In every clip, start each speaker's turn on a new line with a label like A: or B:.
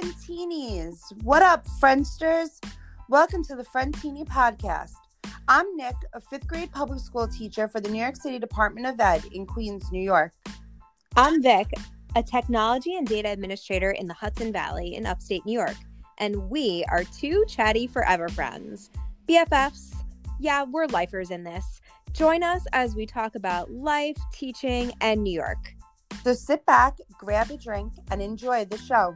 A: Frientinis. What up, Friendsters? Welcome to the Frientini podcast. I'm Nick, a fifth grade public school teacher for the New York City Department of Ed in Queens, New York.
B: I'm Vic, a technology and data administrator in the Hudson Valley in upstate New York, and we are two chatty forever friends. BFFs, yeah, we're lifers in this. Join us as we talk about life, teaching, and New York.
A: So sit back, grab a drink, and enjoy the show.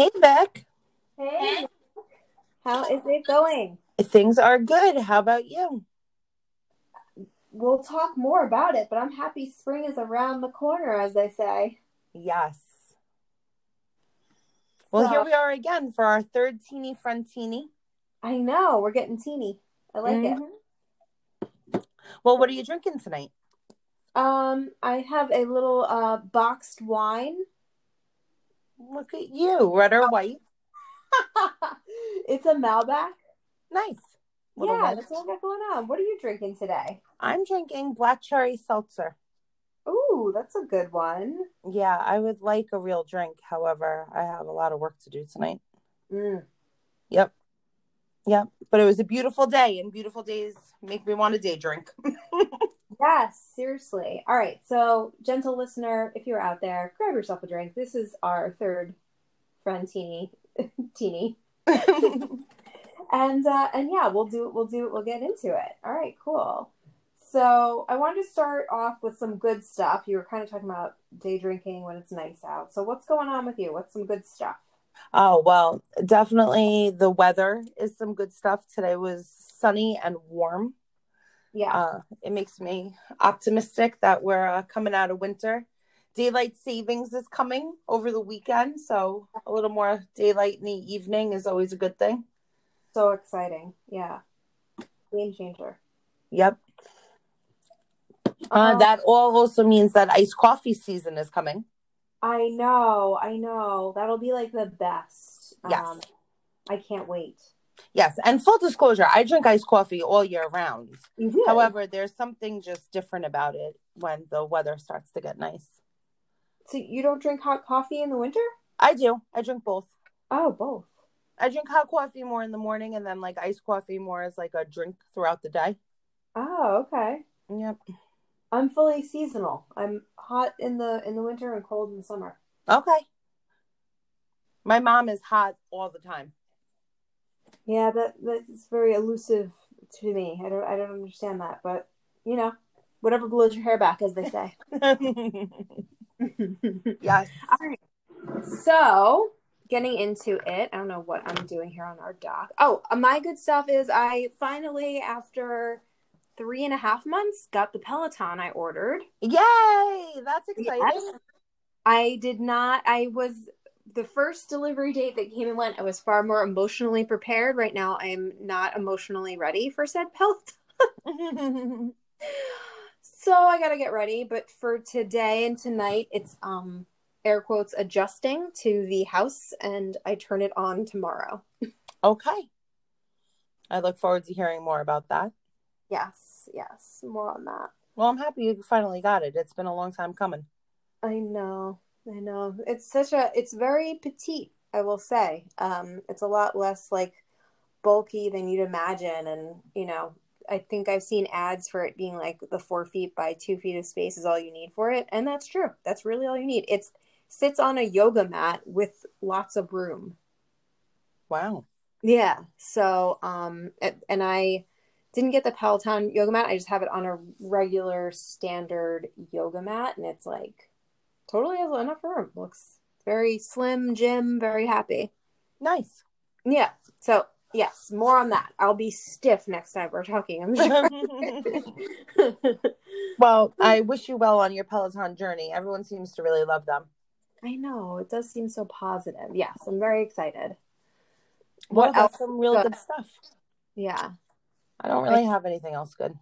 A: Hey, Vic.
B: Hey, how is it going?
A: Things are good. How about you?
B: We'll talk more about it, but I'm happy spring is around the corner, as they say.
A: Yes. Well,
B: So-
A: here we are again for our third teeny Frientini.
B: I know, we're getting teeny. I like it.
A: Mhm. Well, what are you drinking tonight?
B: Um, I have a little uh boxed wine.
A: Look at you, red or white.
B: it's a Malbec.
A: Nice. Little
B: yeah,
A: red.
B: that's what I got going on. What are you drinking today?
A: I'm drinking black cherry seltzer.
B: Ooh, that's a good one.
A: Yeah, I would like a real drink. However, I have a lot of work to do tonight.
B: Mm.
A: Yep. Yep. But it was a beautiful day, and beautiful days make me want a day drink.
B: Yes, seriously. All right, so gentle listener, if you're out there, grab yourself a drink. This is our third friend, Teeny, Teeny, and uh, and yeah, we'll do it. we'll do it. we'll get into it. All right, cool. So I wanted to start off with some good stuff. You were kind of talking about day drinking when it's nice out. So what's going on with you? What's some good stuff?
A: oh, well, definitely the weather is some good stuff. Today was sunny and warm.
B: Yeah,
A: Uh, it makes me optimistic that we're uh, coming out of winter. Daylight savings is coming over the weekend, so a little more daylight in the evening is always a good thing.
B: so exciting. Yeah, game changer.
A: Yep. Uh,
B: Oh.
A: that all also means that iced coffee season is coming.
B: I know, I know. That'll be like the best.
A: Yes.
B: Um, I can't wait.
A: Yes, and full disclosure, I drink iced coffee all year round.
B: Do?
A: However, there's something just different about it when the weather starts to get nice.
B: So you don't drink hot coffee in the winter?
A: I do. I drink both.
B: Oh, both.
A: I drink hot coffee more in the morning and then like iced coffee more as like a drink throughout the day.
B: Oh, okay.
A: Yep.
B: I'm fully seasonal. I'm hot in the in the winter and cold in the summer.
A: Okay. My mom is hot all the time.
B: Yeah, that that's very elusive to me. I don't I don't understand that, but you know, whatever blows your hair back, as they say.
A: yes.
B: All right. So, getting into it, I don't know what I'm doing here on our dock. Oh, uh, my good stuff is I finally, after three and a half months, got the Peloton I ordered.
A: Yay! That's exciting.
B: Yes. I did not, I was the first delivery date that came and went. I was far more emotionally prepared. Right now, I am not emotionally ready for said Peloton. So I gotta get ready. But for today and tonight, it's um air quotes adjusting to the house, and I turn it on tomorrow.
A: okay. I look forward to hearing more about that.
B: Yes, yes, more on that.
A: Well, I'm happy you finally got it. It's been a long time coming.
B: I know, I know. It's such a, it's very petite. I will say, um, it's a lot less like bulky than you'd imagine, and you know. I think I've seen ads for it being like the four feet by two feet of space is all you need for it, and that's true. That's really all you need. It's sits on a yoga mat with lots of room.
A: Wow.
B: Yeah. So, um, and and I didn't get the Peloton yoga mat. I just have it on a regular standard yoga mat, and it's like totally has enough room. Looks very slim, Jim, very happy.
A: Nice.
B: Yeah. So, yes, more on that. I'll be stiff next time we're talking. I'm sure.
A: well, I wish you well on your Peloton journey. Everyone seems to really love them.
B: I know it does seem so positive. Yes, I'm very excited.
A: What
B: What
A: else?
B: else?
A: Some real good stuff.
B: Yeah.
A: I don't really have anything else good.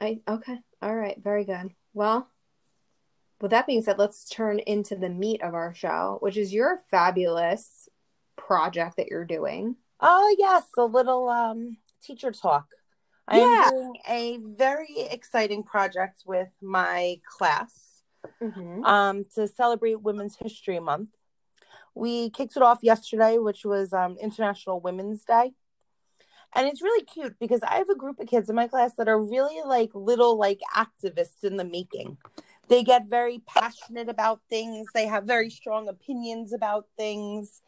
B: I okay. All right. Very good. Well, with that being said, let's turn into the meat of our show, which is your fabulous project that you're doing.
A: Oh yes, a little um teacher talk. I
B: Yeah.
A: am doing a very exciting project with my class
B: Mm-hmm.
A: um to celebrate Women's History Month. We kicked it off yesterday, which was um International Women's Day. And it's really cute because I have a group of kids in my class that are really like little like activists in the making. They get very passionate about things. They have very strong opinions about things.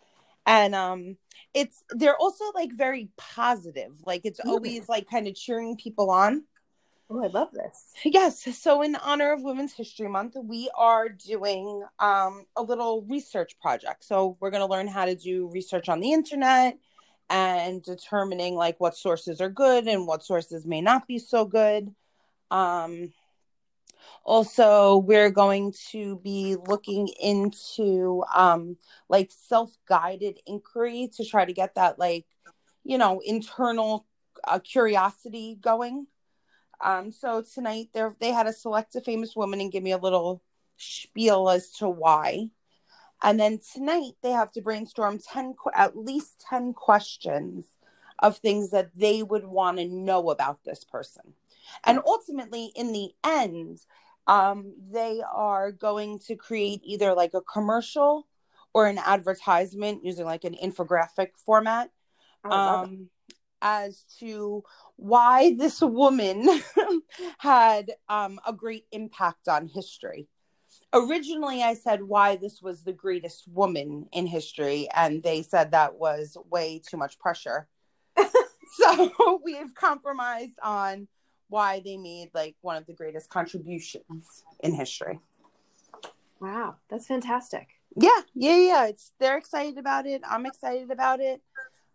A: And um it's they're also like very positive. Like it's always like kind of cheering people on.
B: Oh, I love this.
A: Yes. So in honor of Women's History Month, we are doing um, a little research project. So we're going to learn how to do research on the internet and determining like what sources are good and what sources may not be so good. Um, also, we're going to be looking into um, like self-guided inquiry to try to get that like you know internal uh, curiosity going. Um, so tonight they they had to select a famous woman and give me a little spiel as to why. And then tonight they have to brainstorm 10 at least 10 questions of things that they would want to know about this person. And ultimately in the end um, they are going to create either like a commercial or an advertisement using like an infographic format
B: I love it.
A: um, as to why this woman had um, a great impact on history. Originally, I said why this was the greatest woman in history, and they said that was way too much pressure. so we have compromised on why they made like one of the greatest contributions in history.
B: Wow, that's fantastic.
A: Yeah, yeah, yeah. It's they're excited about it. I'm excited about it.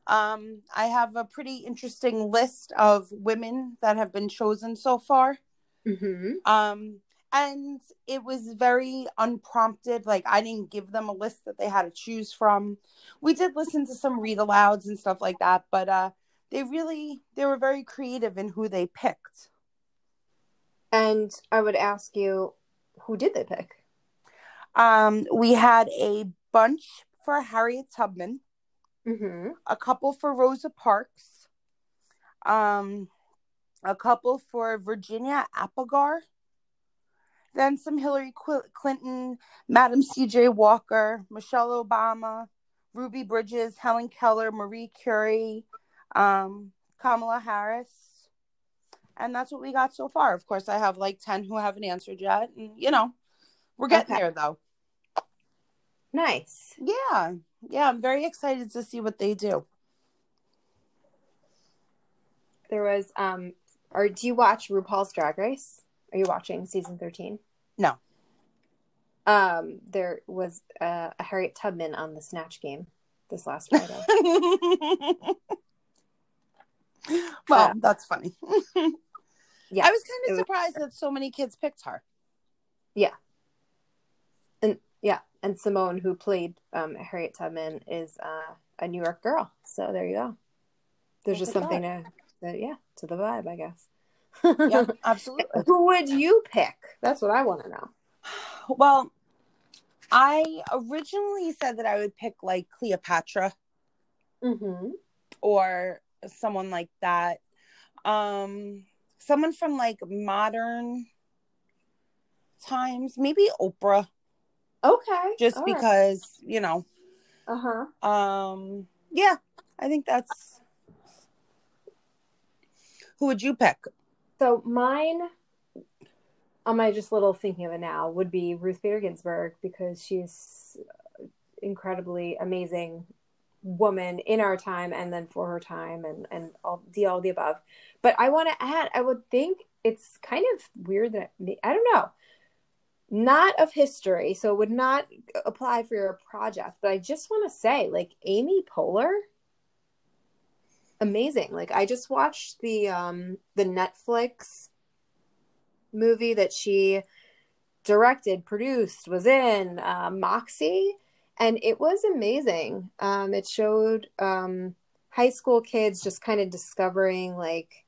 A: Um, I have a pretty interesting list of women that have been chosen so far.
B: Mm-hmm.
A: Um, and it was very unprompted. Like I didn't give them a list that they had to choose from. We did listen to some read alouds and stuff like that, but uh they really they were very creative in who they picked.
B: And I would ask you, who did they pick?
A: Um, we had a bunch for Harriet Tubman.
B: Mm-hmm.
A: a couple for Rosa Parks, um, a couple for Virginia Apgar, then some Hillary Clinton, Madam C.J. Walker, Michelle Obama, Ruby Bridges, Helen Keller, Marie Curie, um, Kamala Harris. And that's what we got so far. Of course, I have like 10 who haven't answered yet. And, you know, we're getting
B: Okay.
A: there though.
B: Nice.
A: Yeah. Yeah. I'm very excited to see what they do.
B: There was um or do you watch RuPaul's Drag Race? Are you watching season 13?
A: No.
B: Um there was uh, a Harriet Tubman on the Snatch game this last Friday.
A: well,
B: Uh,
A: that's funny.
B: yeah.
A: I was kind of surprised that so many kids picked her. Yeah.
B: And yeah, and Simone who played um Harriet Tubman is uh, a New York girl. So there you go. There's just something to, to yeah, to the vibe, I guess.
A: Yeah, absolutely.
B: Who would you pick? That's what I want to know.
A: Well, I originally said that I would pick like Cleopatra
B: Mm-hmm.
A: or someone like that. Um, someone from like modern times, maybe Oprah,
B: Okay.
A: just
B: all right.
A: because, you know,
B: Uh-huh.
A: um, yeah, I think that's who would you pick?
B: So mine, on my just little thinking of it now, would be Ruth Bader Ginsburg because she's incredibly amazing woman in our time and then for her time and and all the all the above. But I want to add, I would think it's kind of weird that I don't know, not of history, so it would not apply for your project. But I just want to say, like Amy Poehler amazing. Like I just watched the um the Netflix movie that she directed, produced, was in uh, Moxie, and it was amazing. Um, it showed um, high school kids just kind of discovering like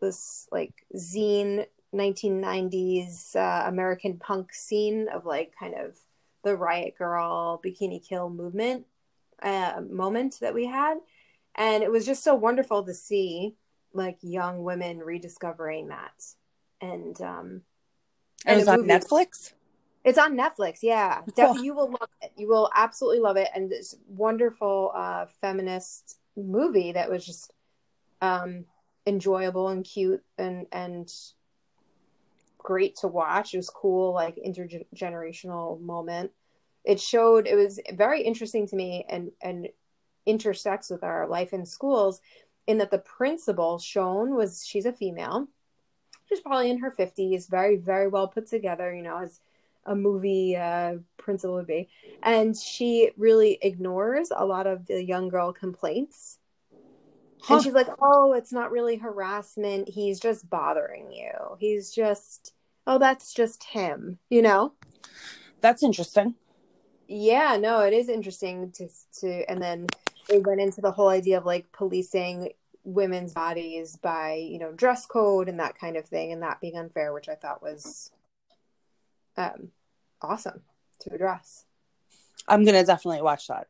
B: this like zine 1990s uh, American punk scene of like kind of the riot girl bikini kill movement uh, moment that we had, and it was just so wonderful to see like young women rediscovering that. And um,
A: and it was on
B: movie-
A: Netflix.
B: It's on Netflix. Yeah, definitely, you will love it. You will absolutely love it, and this wonderful uh, feminist movie that was just um, enjoyable and cute and and great to watch. It was cool, like intergenerational moment. It showed. It was very interesting to me, and and intersects with our life in schools, in that the principal shown was she's a female. She's probably in her fifties, very very well put together. You know, as a movie uh, principal would be. And she really ignores a lot of the young girl complaints. Huh. And she's like, oh, it's not really harassment. He's just bothering you. He's just, oh, that's just him, you know?
A: That's interesting.
B: Yeah, no, it is interesting to, to, and then they went into the whole idea of like policing women's bodies by, you know, dress code and that kind of thing and that being unfair, which I thought was um, awesome to address.
A: I'm gonna definitely watch that.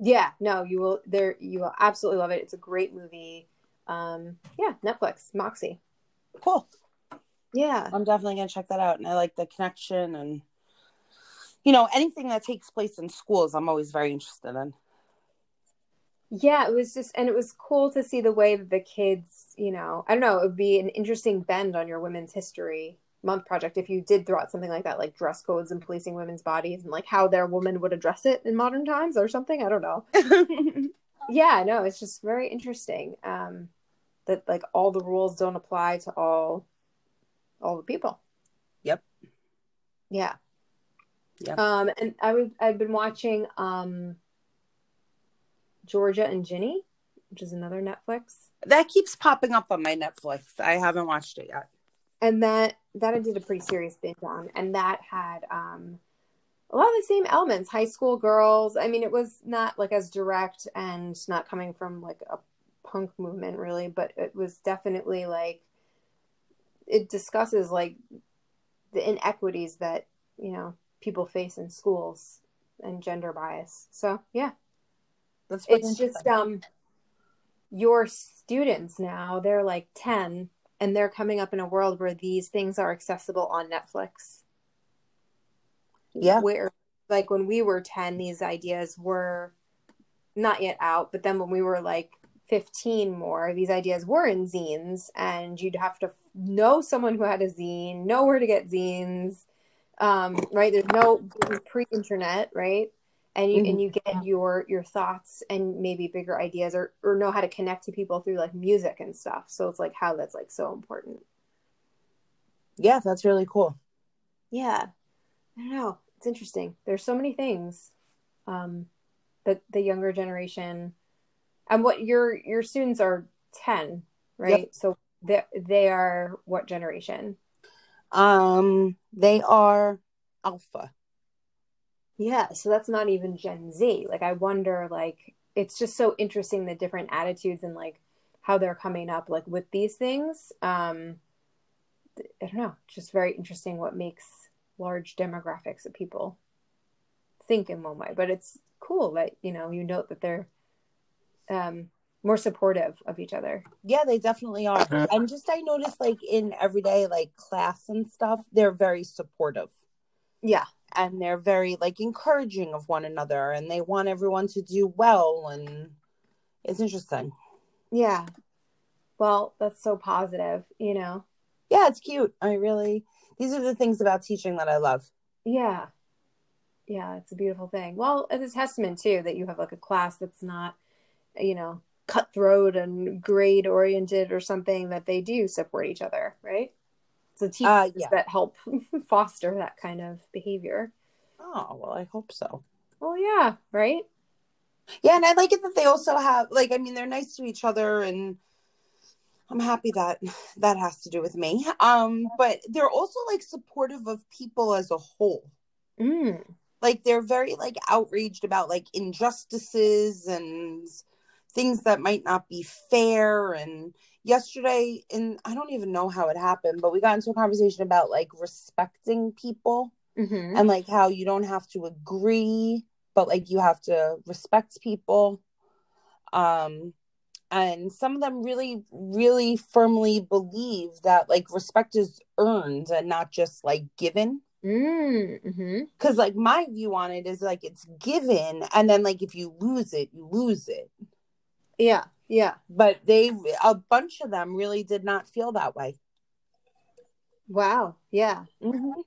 B: Yeah, no, you will. There, you will absolutely love it. It's a great movie. Um, yeah, Netflix, Moxie.
A: Cool.
B: Yeah,
A: I'm definitely gonna check that out, and I like the connection and you know anything that takes place in schools. I'm always very interested in.
B: Yeah, it was just, and it was cool to see the way that the kids, you know, I don't know, it would be an interesting bend on your women's history month project if you did throw out something like that like dress codes and policing women's bodies and like how their woman would address it in modern times or something i don't know. Yeah no it's just very interesting um that like all the rules don't apply to all all the people.
A: Yep.
B: Yeah. Yeah. Um and i would i've been watching um georgia and ginny which is another netflix.
A: That keeps popping up on my netflix. I haven't watched it yet.
B: And that that I did a pretty serious binge on, and that had um, a lot of the same elements. High school girls. I mean, it was not like as direct and not coming from like a punk movement really, but it was definitely like it discusses like the inequities that you know people face in schools and gender bias. So yeah, That's it's just um your students now they're like 10 and they're coming up in a world where these things are accessible on Netflix.
A: Yeah.
B: Where like when we were 10 these ideas were not yet out, but then when we were like 15 more, these ideas were in zines and you'd have to know someone who had a zine, know where to get zines. Um, right? There's no pre-internet, right? And you mm-hmm. and you get your your thoughts and maybe bigger ideas or or know how to connect to people through like music and stuff. So it's like how that's like so important.
A: Yeah that's really cool.
B: Yeah. I don't know. It's interesting. There's so many things um that the younger generation and what your your students are 10 right? Yep. so they they are what generation?
A: Um they are alpha
B: yeah, so that's not even Gen Z. Like I wonder like it's just so interesting the different attitudes and like how they're coming up like with these things. Um I don't know, just very interesting what makes large demographics of people think in one way. But it's cool that, you know, you note that they're um more supportive of each other.
A: Yeah, they definitely are. And just I noticed like in everyday like class and stuff, they're very supportive.
B: Yeah
A: and they're very like encouraging of one another and they want everyone to do well and it's interesting.
B: Yeah. Well that's so positive you know?
A: Yeah it's cute. I really these are the things about teaching that i love.
B: Yeah. Yeah it's a beautiful thing. Well it's a testament too that you have like a class that's not you know cutthroat and grade oriented or something that they do support each other right so teachers uh, yeah. that help foster that kind of behavior.
A: Oh well, I hope so.
B: Well, yeah, right.
A: Yeah, and I like it that they also have like I mean they're nice to each other and I'm happy that that has to do with me. Um, but they're also like supportive of people as a whole.
B: Mm.
A: Like they're very like outraged about like injustices and things that might not be fair and yesterday and i don't even know how it happened but we got into a conversation about like respecting people
B: mm-hmm.
A: and like how you don't have to agree but like you have to respect people. Um, and some of them really, really firmly believe that like respect is earned and not just like given.
B: Mm-hmm.
A: Because like my view on it is like it's given, and then like if you lose it, you lose it.
B: Yeah, yeah.
A: But they, a bunch of them really did not feel that way.
B: Wow. Yeah.
A: Mm-hmm.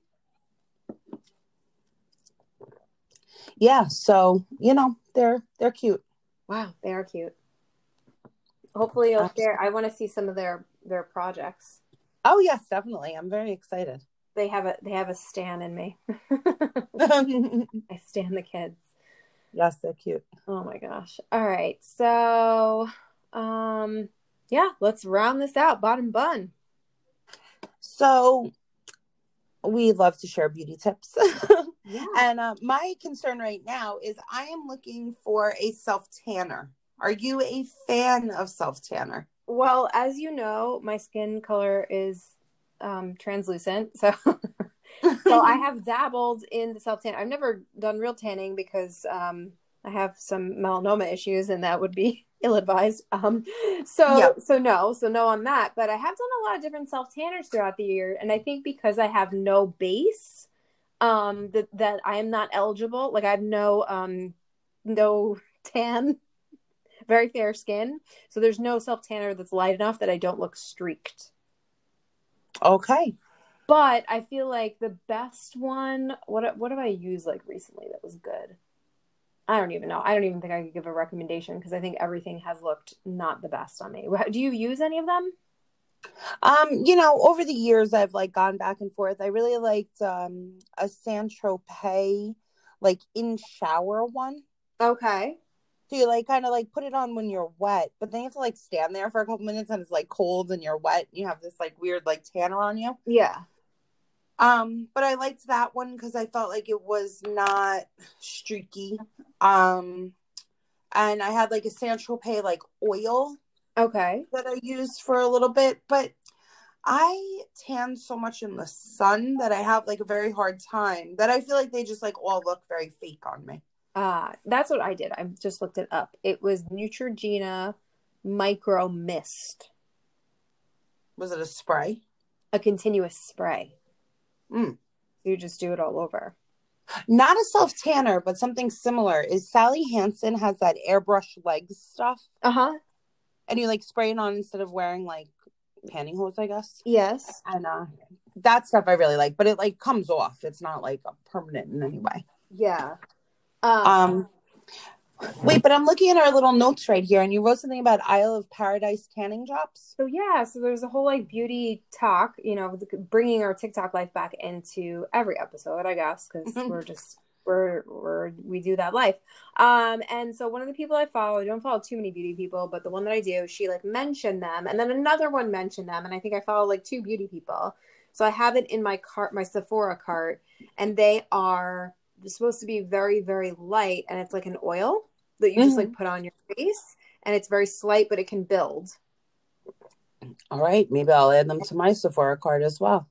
A: Yeah, so you know they're they're cute.
B: Wow, they are cute. Hopefully, you'll share. I want to see some of their their projects.
A: Oh yes, definitely. I'm very excited.
B: They have a they have a stan in me. I stand the kids.
A: Yes, they're cute.
B: Oh my gosh. All right. So, um yeah, let's round this out. Bottom bun.
A: So we love to share beauty tips.
B: Yeah.
A: and uh, my concern right now is I am looking for a self tanner. Are you a fan of self tanner?
B: Well, as you know, my skin color is um translucent. So so I have dabbled in the self tan. I've never done real tanning because um I have some melanoma issues and that would be ill advised. Um so
A: Yep.
B: so no, so no on that. But I have done a lot of different self tanners throughout the year. And I think because I have no base, um that that I am not eligible. Like I have no um no tan, very fair skin. So there's no self tanner that's light enough that I don't look streaked.
A: Okay.
B: But I feel like the best one, what what have I used like recently that was good? I don't even know. I don't even think I could give a recommendation because I think everything has looked not the best on me. Do you use any of them?
A: Um, you know, over the years I've like gone back and forth. I really liked um a San Tropez like in shower one.
B: Okay.
A: So you like kind of like put it on when you're wet, but then you have to like stand there for a couple minutes and it's like cold and you're wet. You have this like weird like tanner on you.
B: Yeah.
A: Um, but I liked that one because I felt like it was not streaky. Um, and I had like a San Tropez like oil
B: Okay.
A: that I used for a little bit, but I tan so much in the sun that I have like a very hard time that I feel like they just like all look very fake on me.
B: Uh, that's what I did. I just looked it up. It was Neutrogena Micro Mist,
A: Was it a spray?
B: a continuous spray.
A: Mm.
B: You just do it all over.
A: Not a self tanner, but something similar. Is Sally Hansen has that airbrush legs stuff,
B: Uh huh.
A: and you like spray it on instead of wearing like pantyhose, I guess.
B: Yes.
A: And uh, that stuff I really like, but it like comes off. It's not like a permanent in any way.
B: Yeah. Um,
A: Um, wait, but I'm looking at our little notes right here, and you wrote something about Isle of Paradise tanning drops.
B: So yeah, so there's a whole like beauty talk, you know, bringing our TikTok life back into every episode, I guess, because we're just we're we're we do that life. Um, and so one of the people I follow, I don't follow too many beauty people, but the one that I do, she like mentioned them, and then another one mentioned them, and I think I follow like two beauty people. So I have it in my cart, my Sephora cart, and they are supposed to be very very light, and it's like an oil that you just like put on your face, and it's very slight, but it can build.
A: All right, maybe I'll add them to my Sephora card as well.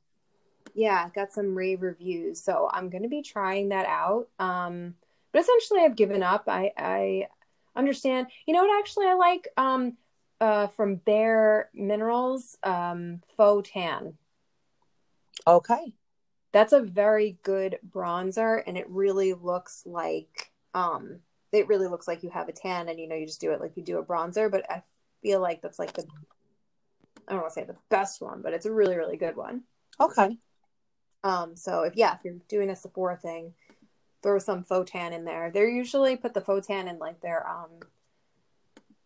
B: yeah got some rave reviews so i'm to be trying that out um but essentially i've given up i i understand you know what actually i like um uh from bare minerals um faux tan
A: Okay.
B: That's a very good bronzer and it really looks like um it really looks like you have a tan and you know you just do it like you do a bronzer but i feel like that's like the i don't want to say the best one but it's a really really good one
A: Okay.
B: Um, so if yeah, if you're doing a Sephora thing, throw some faux tan in there. They usually put the faux tan in like their um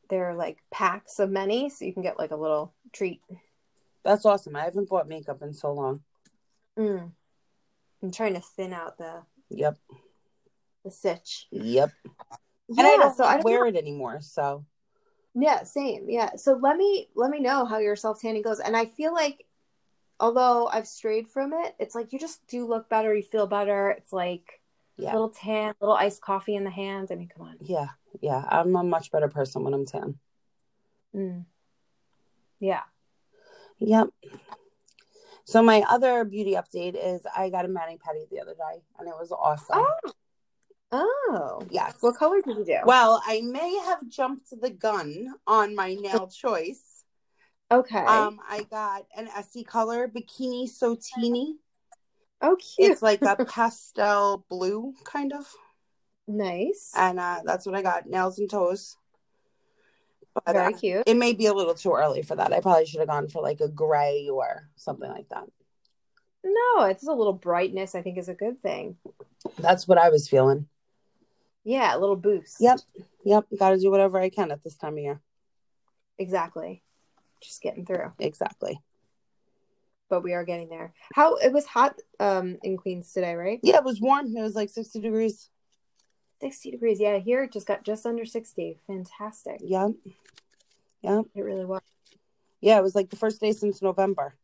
B: their like packs of many, so you can get like a little treat.
A: That's awesome. I haven't bought makeup in so long.
B: Mm. I'm trying to thin out the
A: Yep.
B: the sitch.
A: Yep.
B: Yeah,
A: And I don't
B: so I don't
A: wear it anymore. So
B: Yeah, same. Yeah. So let me let me know how your self tanning goes. And I feel like although I've strayed from it, it's like you just do look better, you feel better. It's like
A: Yeah.
B: little tan, little iced coffee in the hand. I mean, come on.
A: yeah, yeah. I'm a much better person when I'm tan.
B: Mm. Yeah.
A: Yep. So my other beauty update is I got a mani pedi the other day, and it was awesome.
B: Oh, Oh,
A: Yes.
B: what color did you do?
A: Well, I may have jumped the gun on my nail choice.
B: okay.
A: Um, I got an Essie color bikini so teeny.
B: oh, cute.
A: It's like a pastel blue kind of,
B: nice.
A: and uh, that's what I got. Nails and toes. But
B: Very
A: uh,
B: cute.
A: it may be a little too early for that. I probably should have gone for like a gray or something like that.
B: No, it's a little brightness. I think is a good thing.
A: That's what I was feeling.
B: Yeah, a little boost.
A: Yep. Yep. Got to do whatever I can at this time of year.
B: Exactly. Just getting through,
A: Exactly.
B: but we are getting there. How it was hot um in Queens today, right?
A: Yeah, it was warm. It was like 60 degrees.
B: 60 degrees. Yeah, here it just got just under 60. Fantastic.
A: Yeah. Yeah.
B: It really was.
A: Yeah, it was like the first day since November.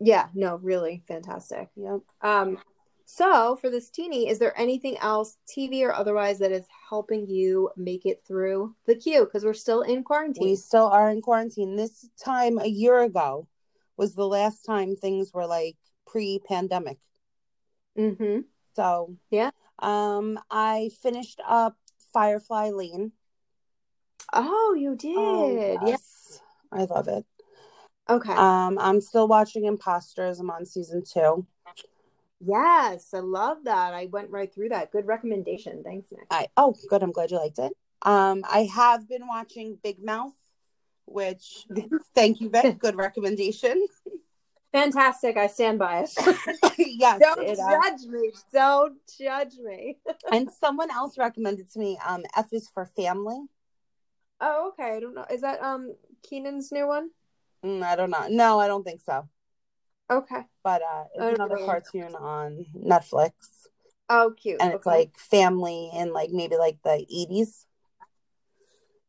B: Yeah, no, really fantastic.
A: Yep.
B: Um, so for this teeny, is there anything else, TV or otherwise, that is helping you make it through the queue? Because we're still in quarantine.
A: We still are in quarantine. This time a year ago was the last time things were like pre-pandemic.
B: Mm-hmm.
A: So
B: Yeah.
A: Um, I finished up Firefly Lane.
B: Oh, you did.
A: Oh,
B: Yeah.
A: yes. I love it.
B: Okay.
A: Um, I'm still watching Imposters. I'm on season two.
B: yes, I love that. I went right through that. Good recommendation. Thanks, Nick.
A: I oh good, I'm glad you liked it. Um, I have been watching Big Mouth, which thank you, Vic. Good recommendation.
B: Fantastic. I stand by it.
A: yes,
B: Don't
A: it, uh,
B: judge me. Don't judge me.
A: and someone else recommended to me. Um, F is for family.
B: Oh, okay. I don't know. Is that um Keenan's new one?
A: Mm, I don't know. No, I don't think so.
B: Okay.
A: But uh, it's another
B: know.
A: cartoon on Netflix,
B: Oh, cute.
A: and it's
B: Okay.
A: like family in like maybe like the 80s.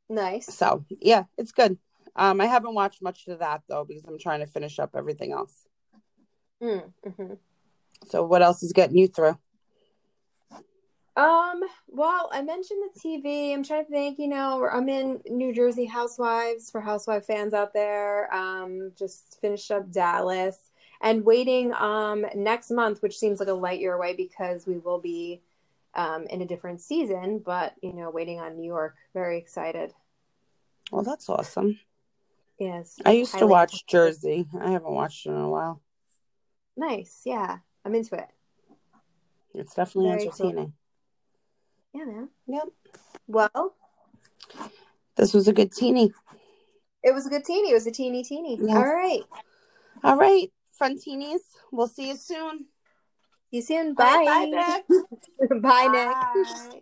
B: nice.
A: So yeah, it's good. Um, I haven't watched much of that though because I'm trying to finish up everything else.
B: Mm, hmm
A: So what else is getting you through?
B: Um, well, I mentioned the TV. I'm trying to think, you know, I'm in New Jersey Housewives for Housewife fans out there. Um, just finished up Dallas and waiting um next month, which seems like a light year away because we will be um in a different season, but you know, waiting on New York. Very excited.
A: Well, that's awesome.
B: Yes.
A: I used to watch Jersey. I haven't watched it in a while.
B: Nice. Yeah. I'm into it.
A: It's definitely
B: Very cool.
A: entertaining.
B: Yeah, man.
A: Yep.
B: Well,
A: This was a good teeny.
B: it was a good teeny. It was a teeny teeny.
A: Yes.
B: All right.
A: All right, fun teenies. We'll see you soon.
B: See you soon.
A: Bye,
B: Bye.
A: Bye, Nick.
B: Bye, Nick.
A: Bye.